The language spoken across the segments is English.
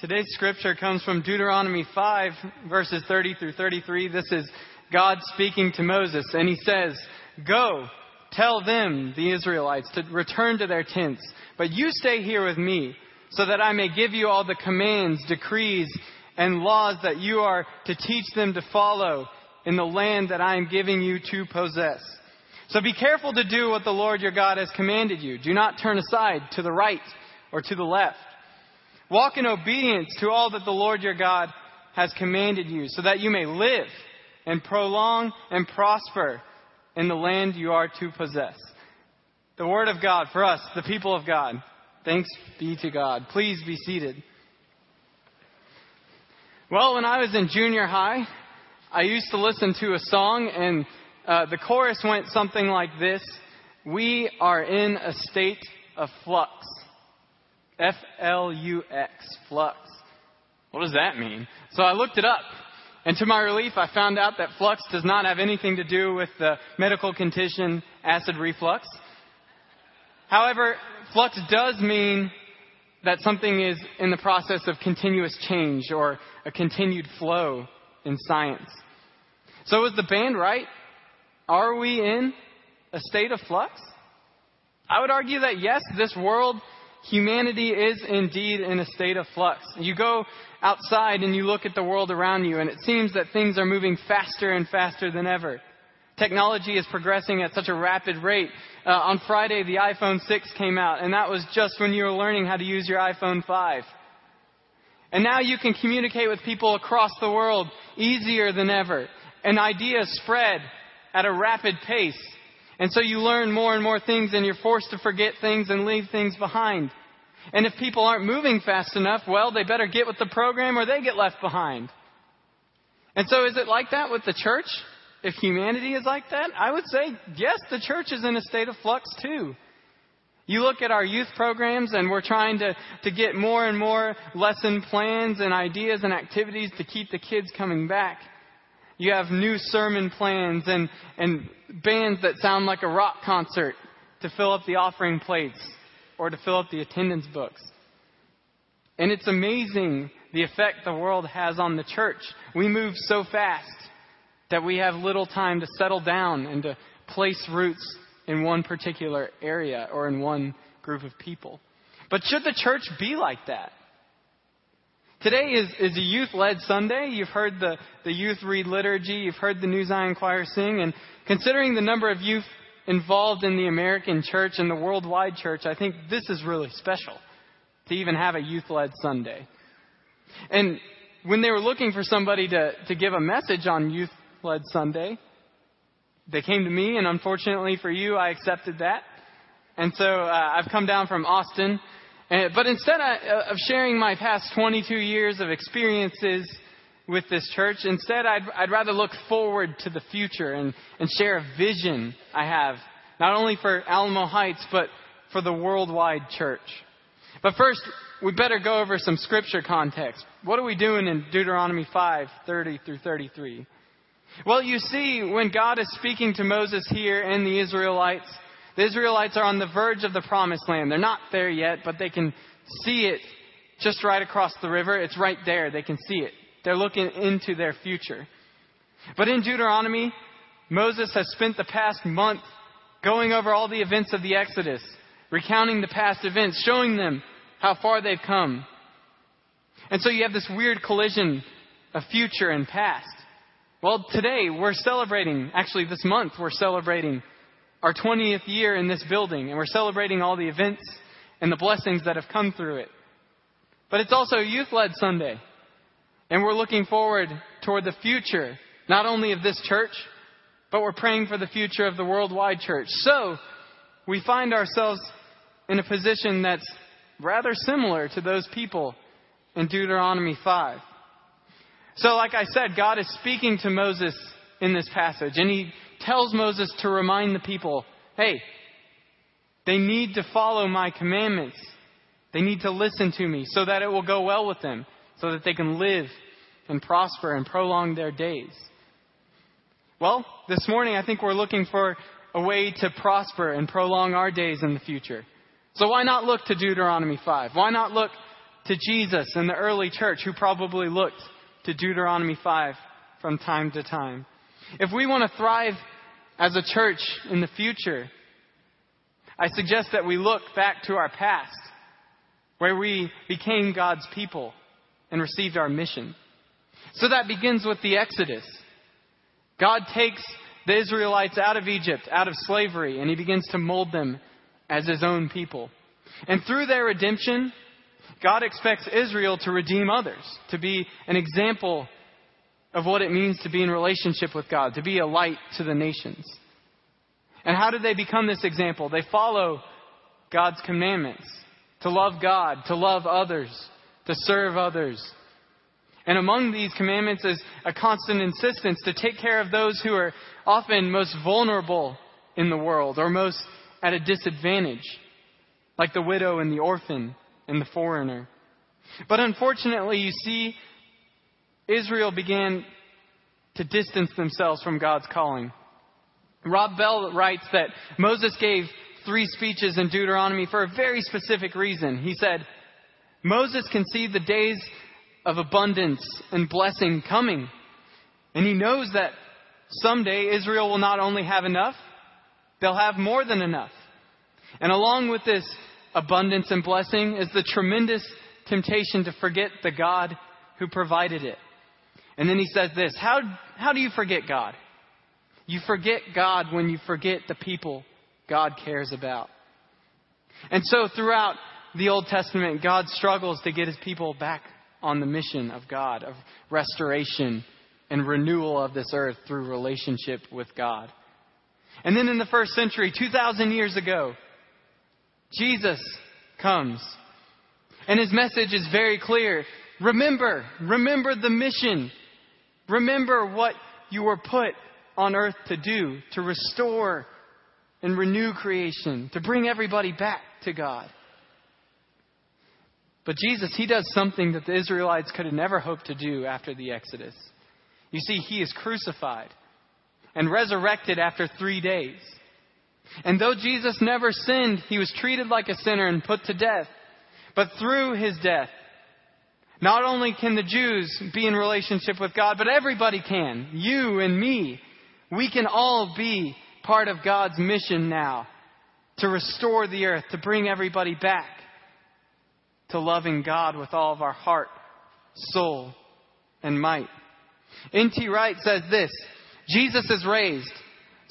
Today's scripture comes from Deuteronomy 5, verses 30 through 33. This is God speaking to Moses, and he says, Go, tell them, the Israelites, to return to their tents, but you stay here with me, so that I may give you all the commands, decrees, and laws that you are to teach them to follow in the land that I am giving you to possess. So be careful to do what the Lord your God has commanded you. Do not turn aside to the right or to the left. Walk in obedience to all that the Lord your God has commanded you, so that you may live and prolong and prosper in the land you are to possess. The Word of God for us, the people of God. Thanks be to God. Please be seated. Well, when I was in junior high, I used to listen to a song, and uh, the chorus went something like this We are in a state of flux. F L U X, flux. What does that mean? So I looked it up. And to my relief, I found out that flux does not have anything to do with the medical condition acid reflux. However, flux does mean that something is in the process of continuous change or a continued flow in science. So is the band right? Are we in a state of flux? I would argue that yes, this world, humanity is indeed in a state of flux. You go outside and you look at the world around you, and it seems that things are moving faster and faster than ever. Technology is progressing at such a rapid rate. Uh, on Friday, the iPhone 6 came out, and that was just when you were learning how to use your iPhone 5. And now you can communicate with people across the world easier than ever. And ideas spread at a rapid pace. And so you learn more and more things and you're forced to forget things and leave things behind. And if people aren't moving fast enough, well, they better get with the program or they get left behind. And so is it like that with the church? If humanity is like that, I would say, yes, the church is in a state of flux too. You look at our youth programs and we're trying to, to get more and more lesson plans and ideas and activities to keep the kids coming back. You have new sermon plans and, and bands that sound like a rock concert to fill up the offering plates or to fill up the attendance books. And it's amazing the effect the world has on the church. We move so fast that we have little time to settle down and to place roots in one particular area or in one group of people. But should the church be like that? Today is, is a youth led Sunday. You've heard the, the youth read liturgy, you've heard the New Zion Choir sing, and considering the number of youth involved in the American church and the worldwide church, I think this is really special to even have a youth led Sunday. And when they were looking for somebody to, to give a message on youth led Sunday, they came to me, and unfortunately for you, I accepted that. And so uh, I've come down from Austin uh, but instead of sharing my past 22 years of experiences with this church, instead I'd, I'd rather look forward to the future and, and share a vision I have, not only for Alamo Heights, but for the worldwide church. But first, we better go over some scripture context. What are we doing in Deuteronomy 5, 30 through 33? Well, you see, when God is speaking to Moses here and the Israelites, the Israelites are on the verge of the promised land. They're not there yet, but they can see it just right across the river. It's right there. They can see it. They're looking into their future. But in Deuteronomy, Moses has spent the past month going over all the events of the Exodus, recounting the past events, showing them how far they've come. And so you have this weird collision of future and past. Well, today we're celebrating, actually this month we're celebrating our 20th year in this building, and we're celebrating all the events and the blessings that have come through it. But it's also youth led Sunday. And we're looking forward toward the future, not only of this church, but we're praying for the future of the worldwide church. So, we find ourselves in a position that's rather similar to those people in Deuteronomy 5. So, like I said, God is speaking to Moses in this passage, and he tells Moses to remind the people hey, they need to follow my commandments. They need to listen to me so that it will go well with them, so that they can live and prosper and prolong their days. Well, this morning I think we're looking for a way to prosper and prolong our days in the future. So why not look to Deuteronomy 5? Why not look to Jesus and the early church who probably looked to Deuteronomy 5 from time to time. If we want to thrive as a church in the future, I suggest that we look back to our past, where we became God's people and received our mission. So that begins with the Exodus. God takes the Israelites out of Egypt, out of slavery, and he begins to mold them as his own people. And through their redemption, God expects Israel to redeem others, to be an example of what it means to be in relationship with God, to be a light to the nations. And how did they become this example? They follow God's commandments to love God, to love others, to serve others. And among these commandments is a constant insistence to take care of those who are often most vulnerable in the world or most at a disadvantage, like the widow and the orphan and the foreigner. But unfortunately, you see, Israel began to distance themselves from God's calling. Rob Bell writes that Moses gave three speeches in Deuteronomy for a very specific reason. He said, Moses can see the days of abundance and blessing coming. And he knows that someday Israel will not only have enough, they'll have more than enough. And along with this abundance and blessing is the tremendous temptation to forget the God who provided it. And then he says this How, how do you forget God? You forget God when you forget the people God cares about. And so throughout the Old Testament, God struggles to get his people back on the mission of God, of restoration and renewal of this earth through relationship with God. And then in the first century, 2,000 years ago, Jesus comes. And his message is very clear. Remember, remember the mission. Remember what you were put on earth to do, to restore and renew creation, to bring everybody back to God. But Jesus, he does something that the Israelites could have never hoped to do after the Exodus. You see, he is crucified and resurrected after three days. And though Jesus never sinned, he was treated like a sinner and put to death. But through his death, not only can the Jews be in relationship with God, but everybody can. You and me. We can all be part of God's mission now to restore the earth, to bring everybody back to loving God with all of our heart, soul, and might. N.T. Wright says this Jesus is raised.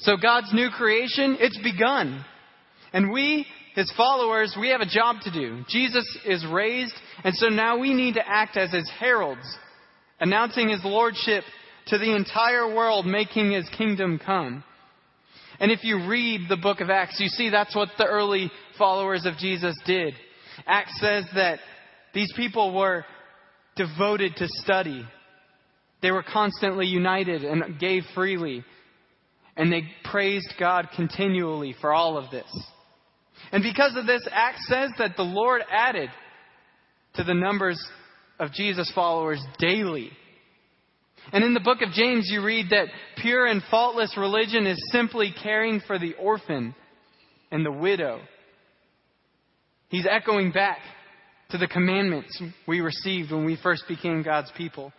So God's new creation, it's begun. And we, his followers, we have a job to do. Jesus is raised, and so now we need to act as his heralds, announcing his lordship to the entire world, making his kingdom come. And if you read the book of Acts, you see that's what the early followers of Jesus did. Acts says that these people were devoted to study. They were constantly united and gave freely. And they praised God continually for all of this. And because of this, Acts says that the Lord added to the numbers of Jesus' followers daily. And in the book of James, you read that pure and faultless religion is simply caring for the orphan and the widow. He's echoing back to the commandments we received when we first became God's people.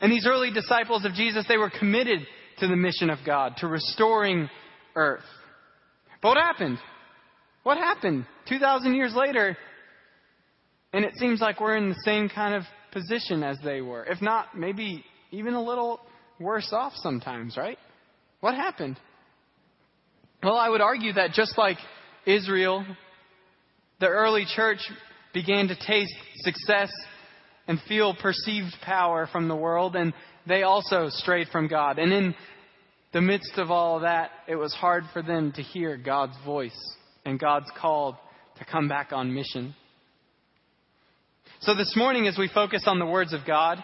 And these early disciples of Jesus, they were committed to the mission of God, to restoring earth. But what happened? What happened? 2,000 years later, and it seems like we're in the same kind of position as they were. If not, maybe even a little worse off sometimes, right? What happened? Well, I would argue that just like Israel, the early church began to taste success and feel perceived power from the world, and they also strayed from God. And in the midst of all of that, it was hard for them to hear God's voice and God's called to come back on mission. So this morning, as we focus on the words of God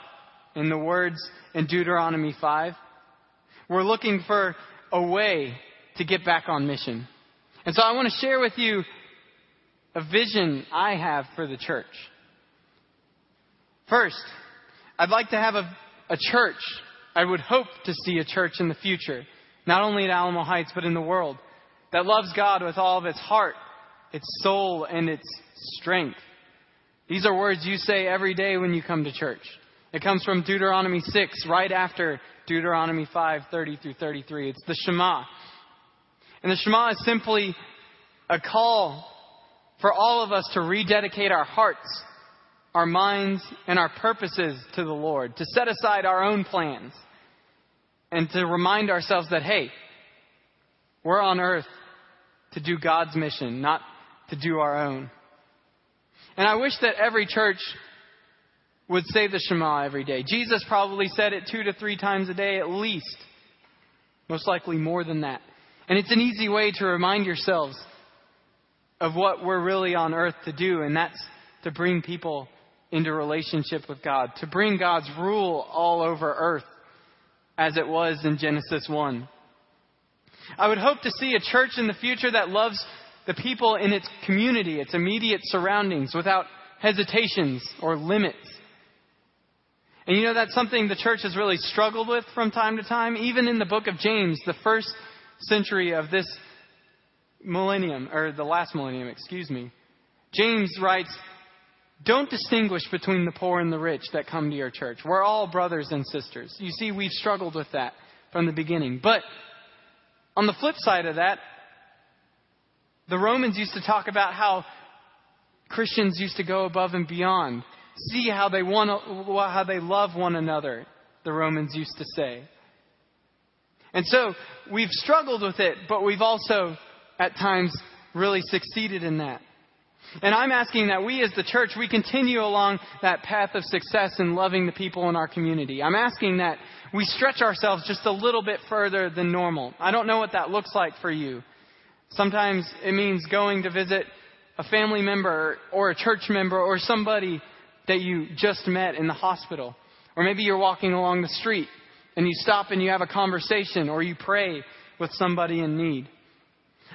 and the words in Deuteronomy 5, we're looking for a way to get back on mission. And so I want to share with you a vision I have for the church. First, I'd like to have a a church. I would hope to see a church in the future, not only at Alamo Heights, but in the world, that loves God with all of its heart, its soul, and its strength. These are words you say every day when you come to church. It comes from Deuteronomy 6, right after Deuteronomy 5, 30 through 33. It's the Shema. And the Shema is simply a call for all of us to rededicate our hearts, our minds, and our purposes to the Lord, to set aside our own plans, and to remind ourselves that, hey, we're on earth to do God's mission, not to do our own. And I wish that every church would say the Shema every day. Jesus probably said it two to three times a day at least. Most likely more than that. And it's an easy way to remind yourselves of what we're really on earth to do, and that's to bring people into relationship with God, to bring God's rule all over earth as it was in Genesis 1. I would hope to see a church in the future that loves the people in its community, its immediate surroundings, without hesitations or limits. And you know, that's something the church has really struggled with from time to time. Even in the book of James, the first century of this millennium, or the last millennium, excuse me, James writes, Don't distinguish between the poor and the rich that come to your church. We're all brothers and sisters. You see, we've struggled with that from the beginning. But on the flip side of that, the Romans used to talk about how Christians used to go above and beyond. See how they, want, how they love one another, the Romans used to say. And so we've struggled with it, but we've also, at times, really succeeded in that. And I'm asking that we as the church, we continue along that path of success in loving the people in our community. I'm asking that we stretch ourselves just a little bit further than normal. I don't know what that looks like for you. Sometimes it means going to visit a family member or a church member or somebody that you just met in the hospital. Or maybe you're walking along the street and you stop and you have a conversation or you pray with somebody in need.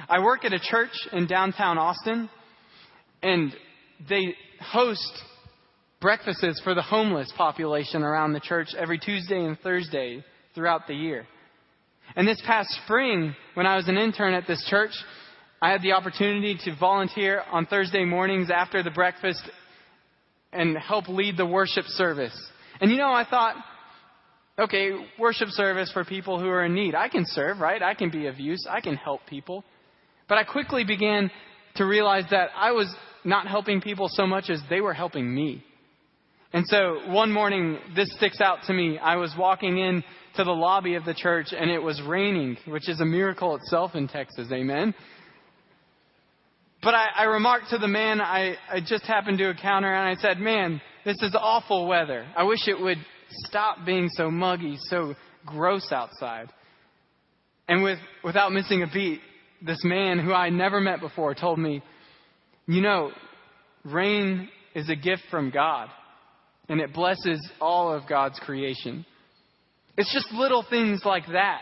I work at a church in downtown Austin and they host breakfasts for the homeless population around the church every Tuesday and Thursday throughout the year. And this past spring, when I was an intern at this church, I had the opportunity to volunteer on Thursday mornings after the breakfast and help lead the worship service. And you know, I thought, okay, worship service for people who are in need. I can serve, right? I can be of use. I can help people. But I quickly began to realize that I was not helping people so much as they were helping me. And so one morning, this sticks out to me. I was walking in to the lobby of the church and it was raining, which is a miracle itself in Texas. Amen. But I, I remarked to the man I, I just happened to encounter and I said, man, this is awful weather. I wish it would stop being so muggy, so gross outside. And with, without missing a beat, this man who I never met before told me, you know, rain is a gift from God and it blesses all of God's creation. It's just little things like that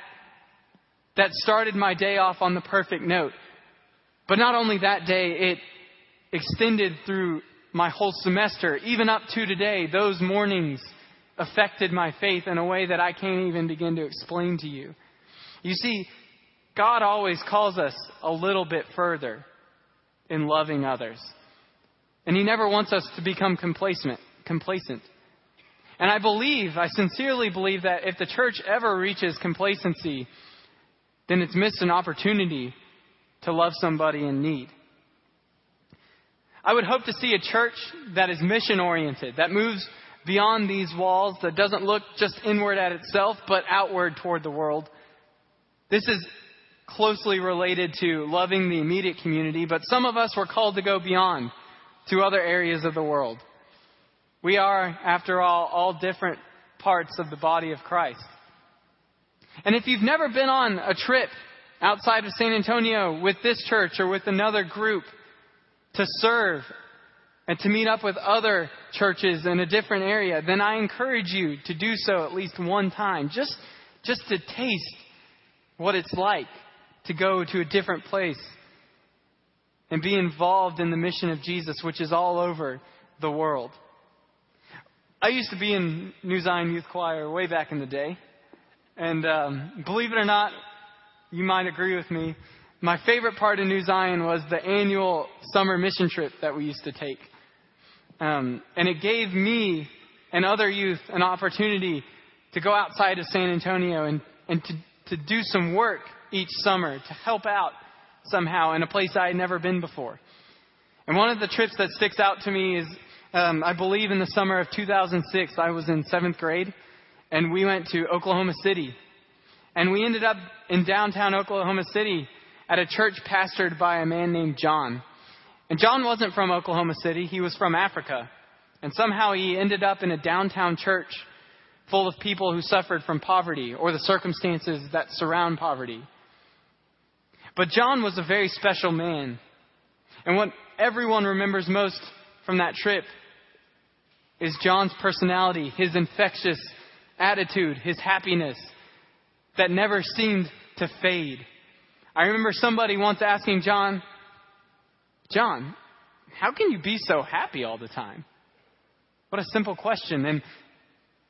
that started my day off on the perfect note. But not only that day, it extended through my whole semester, even up to today. Those mornings affected my faith in a way that I can't even begin to explain to you. You see, God always calls us a little bit further in loving others. And He never wants us to become complacent. Complacent. And I believe, I sincerely believe that if the church ever reaches complacency, then it's missed an opportunity to love somebody in need. I would hope to see a church that is mission oriented, that moves beyond these walls, that doesn't look just inward at itself, but outward toward the world. This is closely related to loving the immediate community, but some of us were called to go beyond to other areas of the world. We are, after all, all different parts of the body of Christ. And if you've never been on a trip outside of San Antonio with this church or with another group to serve and to meet up with other churches in a different area, then I encourage you to do so at least one time, just, just to taste what it's like to go to a different place and be involved in the mission of Jesus, which is all over the world. I used to be in New Zion Youth Choir way back in the day. And um, believe it or not, you might agree with me. My favorite part of New Zion was the annual summer mission trip that we used to take. Um, and it gave me and other youth an opportunity to go outside of San Antonio and, and to, to do some work each summer to help out somehow in a place I had never been before. And one of the trips that sticks out to me is, um, I believe in the summer of 2006, I was in seventh grade, and we went to Oklahoma City. And we ended up in downtown Oklahoma City at a church pastored by a man named John. And John wasn't from Oklahoma City, he was from Africa. And somehow he ended up in a downtown church full of people who suffered from poverty or the circumstances that surround poverty. But John was a very special man. And what everyone remembers most from that trip is John's personality, his infectious attitude, his happiness that never seemed to fade. I remember somebody once asking John, John, how can you be so happy all the time? What a simple question. And,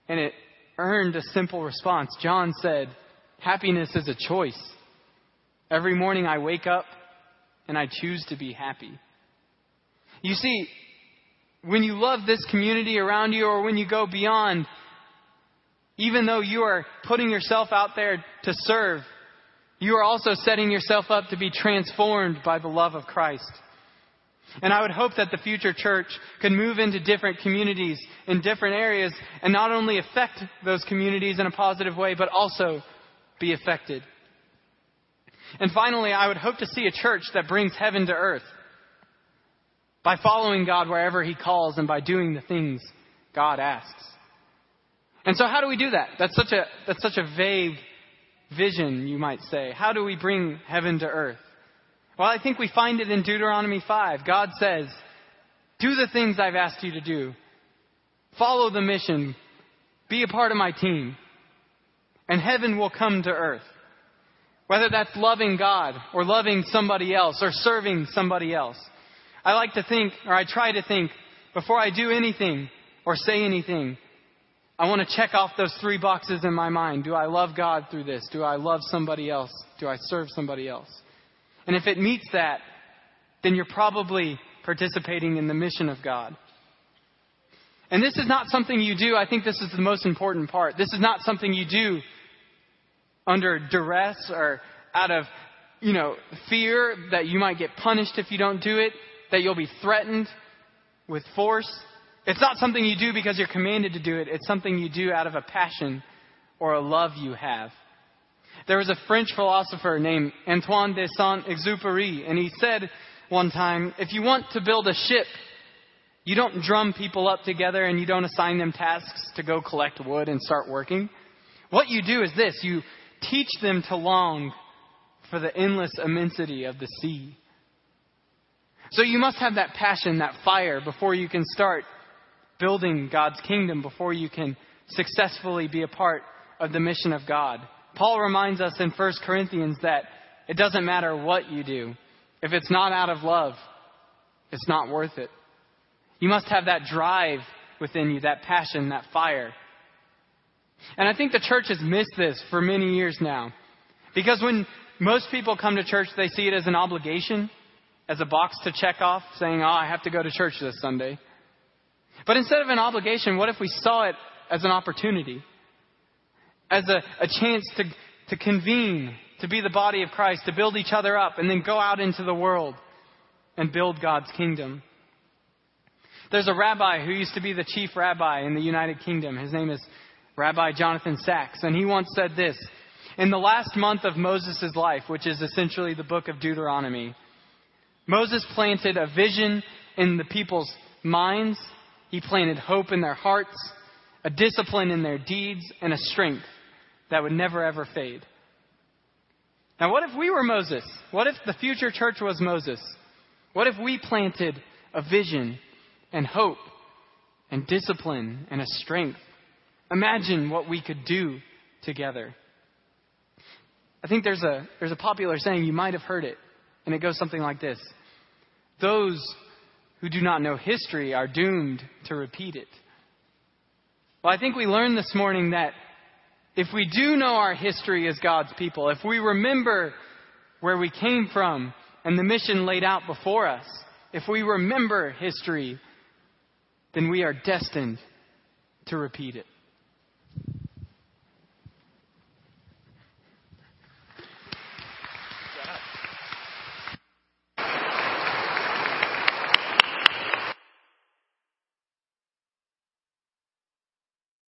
and it earned a simple response. John said, Happiness is a choice. Every morning I wake up and I choose to be happy. You see, when you love this community around you or when you go beyond, even though you are putting yourself out there to serve, you are also setting yourself up to be transformed by the love of Christ. And I would hope that the future church could move into different communities in different areas and not only affect those communities in a positive way, but also be affected. And finally, I would hope to see a church that brings heaven to earth by following God wherever He calls and by doing the things God asks. And so, how do we do that? That's such a, that's such a vague vision, you might say. How do we bring heaven to earth? Well, I think we find it in Deuteronomy 5. God says, Do the things I've asked you to do, follow the mission, be a part of my team, and heaven will come to earth. Whether that's loving God or loving somebody else or serving somebody else. I like to think, or I try to think, before I do anything or say anything, I want to check off those three boxes in my mind. Do I love God through this? Do I love somebody else? Do I serve somebody else? And if it meets that, then you're probably participating in the mission of God. And this is not something you do, I think this is the most important part. This is not something you do under duress or out of, you know, fear that you might get punished if you don't do it, that you'll be threatened with force. It's not something you do because you're commanded to do it. It's something you do out of a passion or a love you have. There was a French philosopher named Antoine de Saint-Exupéry, and he said one time, if you want to build a ship, you don't drum people up together and you don't assign them tasks to go collect wood and start working. What you do is this, you teach them to long for the endless immensity of the sea. So you must have that passion, that fire before you can start building God's kingdom, before you can successfully be a part of the mission of God. Paul reminds us in 1 Corinthians that it doesn't matter what you do. If it's not out of love, it's not worth it. You must have that drive within you, that passion, that fire. And I think the church has missed this for many years now. Because when most people come to church, they see it as an obligation, as a box to check off, saying, Oh, I have to go to church this Sunday. But instead of an obligation, what if we saw it as an opportunity? as a, a chance to, to convene, to be the body of Christ, to build each other up, and then go out into the world and build God's kingdom. There's a rabbi who used to be the chief rabbi in the United Kingdom. His name is Rabbi Jonathan Sacks, and he once said this In the last month of Moses' life, which is essentially the book of Deuteronomy, Moses planted a vision in the people's minds, he planted hope in their hearts, a discipline in their deeds, and a strength that would never ever fade. Now, what if we were Moses? What if the future church was Moses? What if we planted a vision and hope and discipline and a strength? Imagine what we could do together. I think there's a, there's a popular saying, you might have heard it, and it goes something like this Those who do not know history are doomed to repeat it. Well, I think we learned this morning that if we do know our history as God's people, if we remember where we came from and the mission laid out before us, if we remember history, then we are destined to repeat it.